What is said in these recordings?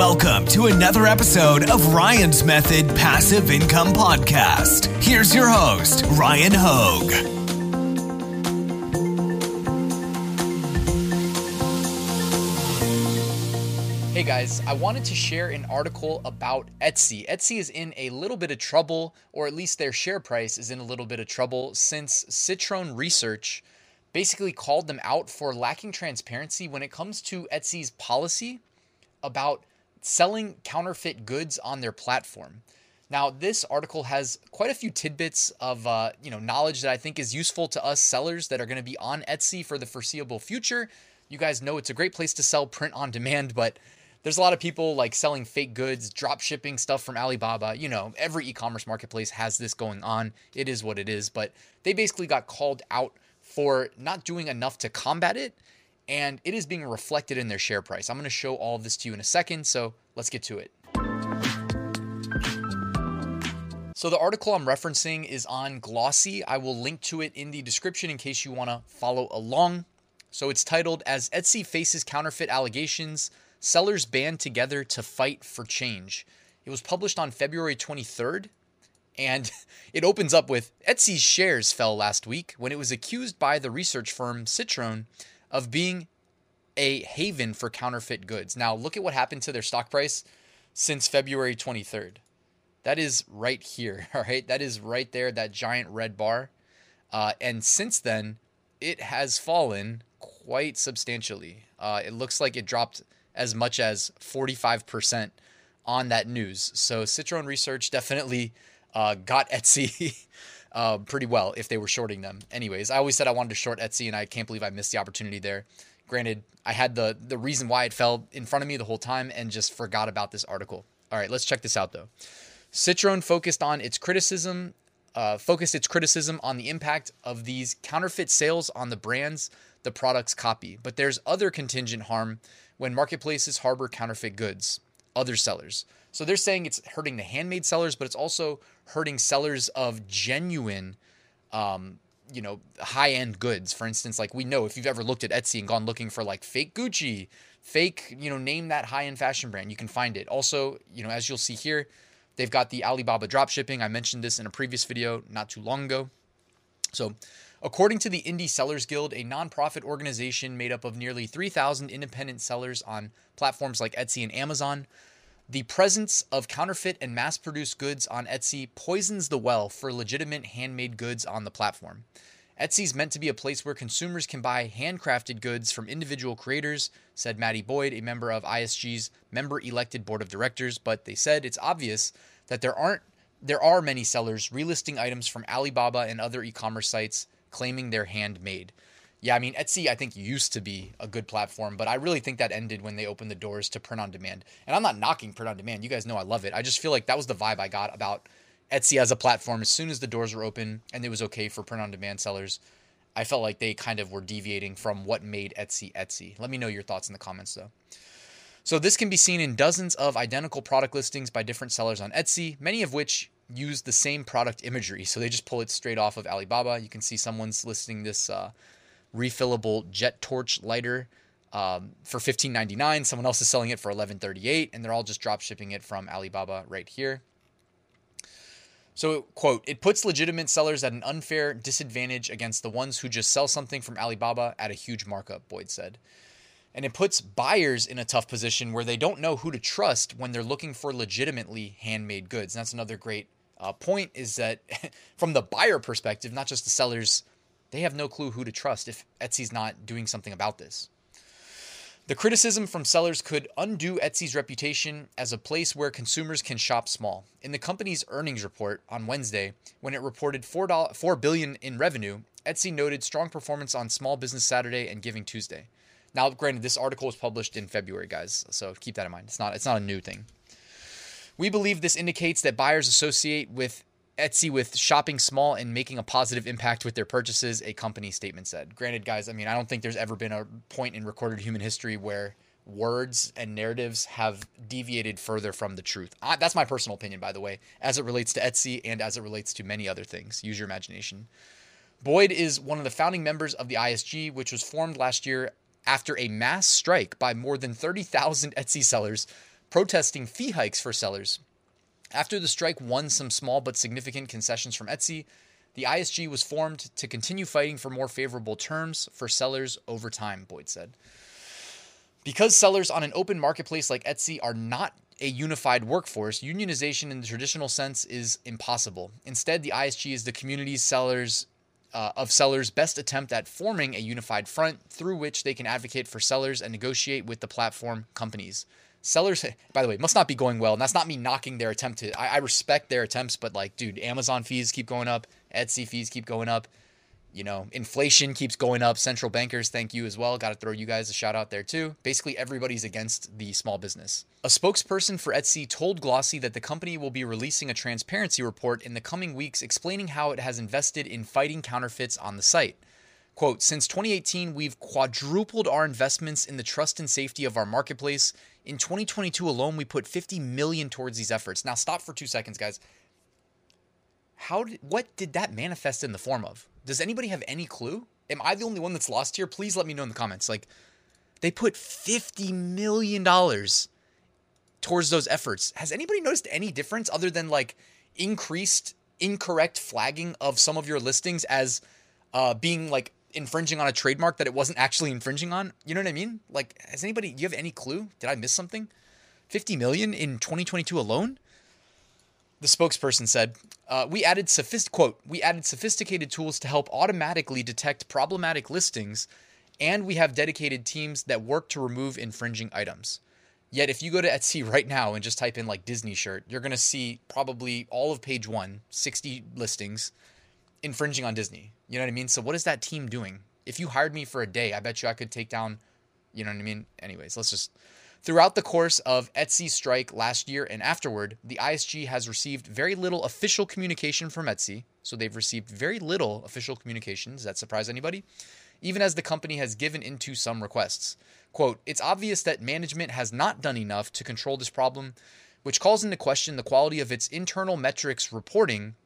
Welcome to another episode of Ryan's Method Passive Income Podcast. Here's your host, Ryan Hogue. Hey guys, I wanted to share an article about Etsy. Etsy is in a little bit of trouble, or at least their share price is in a little bit of trouble since Citron Research basically called them out for lacking transparency when it comes to Etsy's policy about selling counterfeit goods on their platform. Now, this article has quite a few tidbits of uh, you know knowledge that I think is useful to us sellers that are going to be on Etsy for the foreseeable future. You guys know it's a great place to sell print on demand, but there's a lot of people like selling fake goods, drop shipping stuff from Alibaba. You know, every e-commerce marketplace has this going on. It is what it is, but they basically got called out for not doing enough to combat it and it is being reflected in their share price. I'm going to show all of this to you in a second, so let's get to it. So, the article I'm referencing is on Glossy. I will link to it in the description in case you want to follow along. So, it's titled As Etsy Faces Counterfeit Allegations, Sellers Band Together to Fight for Change. It was published on February 23rd, and it opens up with Etsy's shares fell last week when it was accused by the research firm Citron of being a haven for counterfeit goods. Now, look at what happened to their stock price since February 23rd. That is right here, all right? That is right there, that giant red bar. Uh, and since then, it has fallen quite substantially. Uh, it looks like it dropped as much as 45% on that news. So, Citron Research definitely uh, got Etsy uh, pretty well if they were shorting them. Anyways, I always said I wanted to short Etsy, and I can't believe I missed the opportunity there. Granted, I had the the reason why it fell in front of me the whole time and just forgot about this article. All right, let's check this out though. Citron focused on its criticism, uh, focused its criticism on the impact of these counterfeit sales on the brands the products copy. But there's other contingent harm when marketplaces harbor counterfeit goods, other sellers. So they're saying it's hurting the handmade sellers, but it's also hurting sellers of genuine, um, you know, high end goods. For instance, like we know if you've ever looked at Etsy and gone looking for like fake Gucci, fake, you know, name that high end fashion brand, you can find it. Also, you know, as you'll see here, they've got the Alibaba drop shipping. I mentioned this in a previous video not too long ago. So, According to the Indie Sellers Guild, a nonprofit organization made up of nearly 3,000 independent sellers on platforms like Etsy and Amazon, the presence of counterfeit and mass produced goods on Etsy poisons the well for legitimate handmade goods on the platform. Etsy is meant to be a place where consumers can buy handcrafted goods from individual creators, said Maddie Boyd, a member of ISG's member elected board of directors, but they said it's obvious that there aren't there are many sellers relisting items from Alibaba and other e-commerce sites claiming they're handmade. Yeah, I mean, Etsy, I think, used to be a good platform, but I really think that ended when they opened the doors to print on demand. And I'm not knocking print on demand. You guys know I love it. I just feel like that was the vibe I got about Etsy as a platform. As soon as the doors were open and it was okay for print on demand sellers, I felt like they kind of were deviating from what made Etsy Etsy. Let me know your thoughts in the comments, though. So, this can be seen in dozens of identical product listings by different sellers on Etsy, many of which use the same product imagery. So, they just pull it straight off of Alibaba. You can see someone's listing this. Uh, refillable jet torch lighter um, for $15.99. Someone else is selling it for $11.38, and they're all just drop shipping it from Alibaba right here. So, quote, it puts legitimate sellers at an unfair disadvantage against the ones who just sell something from Alibaba at a huge markup, Boyd said. And it puts buyers in a tough position where they don't know who to trust when they're looking for legitimately handmade goods. And that's another great uh, point is that from the buyer perspective, not just the seller's they have no clue who to trust if Etsy's not doing something about this. The criticism from sellers could undo Etsy's reputation as a place where consumers can shop small. In the company's earnings report on Wednesday, when it reported 4, 4 billion in revenue, Etsy noted strong performance on Small Business Saturday and Giving Tuesday. Now, granted, this article was published in February, guys, so keep that in mind. It's not it's not a new thing. We believe this indicates that buyers associate with Etsy with shopping small and making a positive impact with their purchases, a company statement said. Granted, guys, I mean, I don't think there's ever been a point in recorded human history where words and narratives have deviated further from the truth. I, that's my personal opinion, by the way, as it relates to Etsy and as it relates to many other things. Use your imagination. Boyd is one of the founding members of the ISG, which was formed last year after a mass strike by more than 30,000 Etsy sellers protesting fee hikes for sellers. After the strike won some small but significant concessions from Etsy, the ISG was formed to continue fighting for more favorable terms for sellers over time, Boyd said. Because sellers on an open marketplace like Etsy are not a unified workforce, unionization in the traditional sense is impossible. Instead, the ISG is the community's sellers uh, of sellers' best attempt at forming a unified front through which they can advocate for sellers and negotiate with the platform companies. Sellers, by the way, must not be going well. And that's not me knocking their attempt to. I, I respect their attempts, but like, dude, Amazon fees keep going up, Etsy fees keep going up. You know, inflation keeps going up. Central bankers, thank you as well. Got to throw you guys a shout out there too. Basically, everybody's against the small business. A spokesperson for Etsy told Glossy that the company will be releasing a transparency report in the coming weeks explaining how it has invested in fighting counterfeits on the site. Quote, since 2018, we've quadrupled our investments in the trust and safety of our marketplace. In 2022 alone, we put 50 million towards these efforts. Now stop for two seconds, guys. How did what did that manifest in the form of? Does anybody have any clue? Am I the only one that's lost here? Please let me know in the comments. Like, they put $50 million towards those efforts. Has anybody noticed any difference other than like increased incorrect flagging of some of your listings as uh, being like infringing on a trademark that it wasn't actually infringing on? You know what I mean? Like, has anybody, do you have any clue? Did I miss something? 50 million in 2022 alone? The spokesperson said, uh, "We added sophist- quote We added sophisticated tools to help automatically detect problematic listings, and we have dedicated teams that work to remove infringing items. Yet, if you go to Etsy right now and just type in like Disney shirt, you're gonna see probably all of page one, 60 listings, infringing on Disney. You know what I mean? So, what is that team doing? If you hired me for a day, I bet you I could take down. You know what I mean? Anyways, let's just Throughout the course of Etsy's strike last year and afterward, the ISG has received very little official communication from Etsy. So they've received very little official communication. Does that surprise anybody? Even as the company has given into some requests. Quote, it's obvious that management has not done enough to control this problem, which calls into question the quality of its internal metrics reporting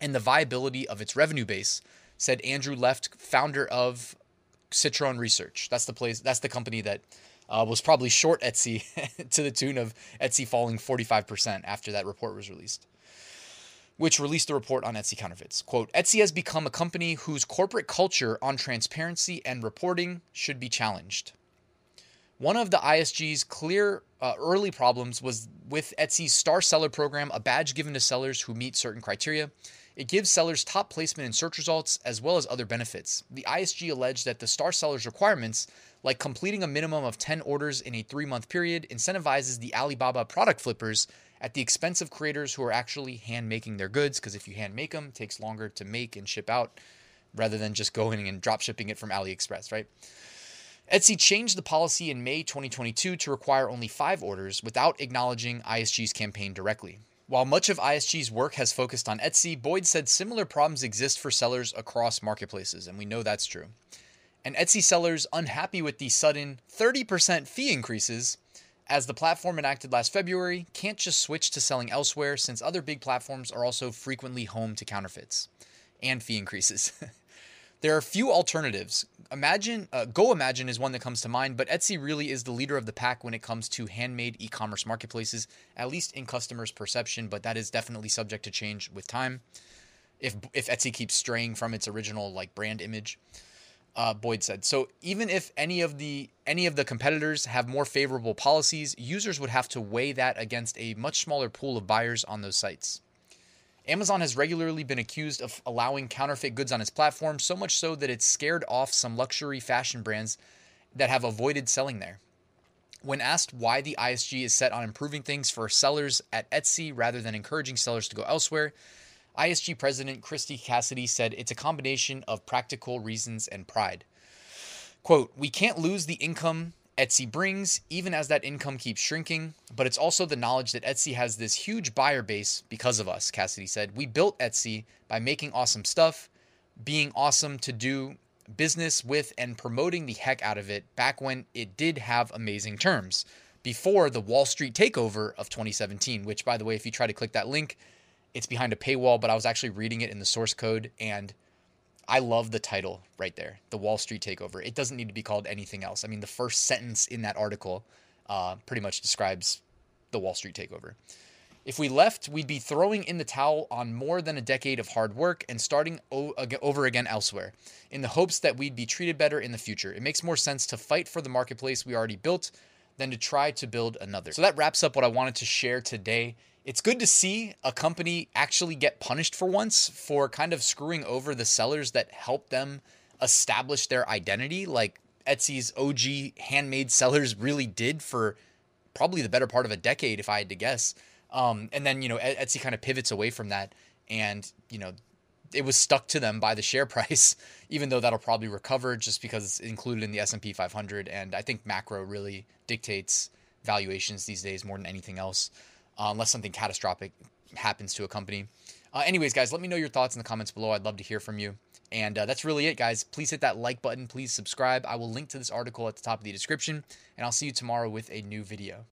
and the viability of its revenue base, said Andrew Left, founder of Citron Research. That's the place that's the company that uh, was probably short Etsy to the tune of Etsy falling 45% after that report was released, which released the report on Etsy counterfeits. Quote Etsy has become a company whose corporate culture on transparency and reporting should be challenged. One of the ISG's clear uh, early problems was with Etsy's Star Seller program, a badge given to sellers who meet certain criteria. It gives sellers top placement in search results as well as other benefits. The ISG alleged that the Star Sellers requirements like completing a minimum of 10 orders in a three month period, incentivizes the Alibaba product flippers at the expense of creators who are actually hand making their goods. Because if you hand make them, it takes longer to make and ship out rather than just going and drop shipping it from AliExpress, right? Etsy changed the policy in May 2022 to require only five orders without acknowledging ISG's campaign directly. While much of ISG's work has focused on Etsy, Boyd said similar problems exist for sellers across marketplaces, and we know that's true and Etsy sellers unhappy with the sudden 30% fee increases as the platform enacted last February can't just switch to selling elsewhere since other big platforms are also frequently home to counterfeits and fee increases. there are a few alternatives. Imagine uh, Go Imagine is one that comes to mind, but Etsy really is the leader of the pack when it comes to handmade e-commerce marketplaces, at least in customers' perception, but that is definitely subject to change with time. If if Etsy keeps straying from its original like brand image uh, Boyd said. So even if any of the any of the competitors have more favorable policies, users would have to weigh that against a much smaller pool of buyers on those sites. Amazon has regularly been accused of allowing counterfeit goods on its platform, so much so that it's scared off some luxury fashion brands that have avoided selling there. When asked why the ISG is set on improving things for sellers at Etsy rather than encouraging sellers to go elsewhere, ISG President Christy Cassidy said it's a combination of practical reasons and pride. Quote, We can't lose the income Etsy brings, even as that income keeps shrinking, but it's also the knowledge that Etsy has this huge buyer base because of us, Cassidy said. We built Etsy by making awesome stuff, being awesome to do business with, and promoting the heck out of it back when it did have amazing terms before the Wall Street takeover of 2017, which, by the way, if you try to click that link, it's behind a paywall, but I was actually reading it in the source code and I love the title right there, the Wall Street Takeover. It doesn't need to be called anything else. I mean, the first sentence in that article uh, pretty much describes the Wall Street takeover. If we left, we'd be throwing in the towel on more than a decade of hard work and starting over again elsewhere, in the hopes that we'd be treated better in the future. It makes more sense to fight for the marketplace we already built than to try to build another. So that wraps up what I wanted to share today. It's good to see a company actually get punished for once for kind of screwing over the sellers that helped them establish their identity, like Etsy's OG handmade sellers really did for probably the better part of a decade, if I had to guess. Um, and then you know Etsy kind of pivots away from that, and you know it was stuck to them by the share price, even though that'll probably recover just because it's included in the S and P 500. And I think macro really dictates valuations these days more than anything else, uh, unless something catastrophic happens to a company. Uh, anyways, guys, let me know your thoughts in the comments below. I'd love to hear from you. And uh, that's really it, guys. Please hit that like button. Please subscribe. I will link to this article at the top of the description. And I'll see you tomorrow with a new video.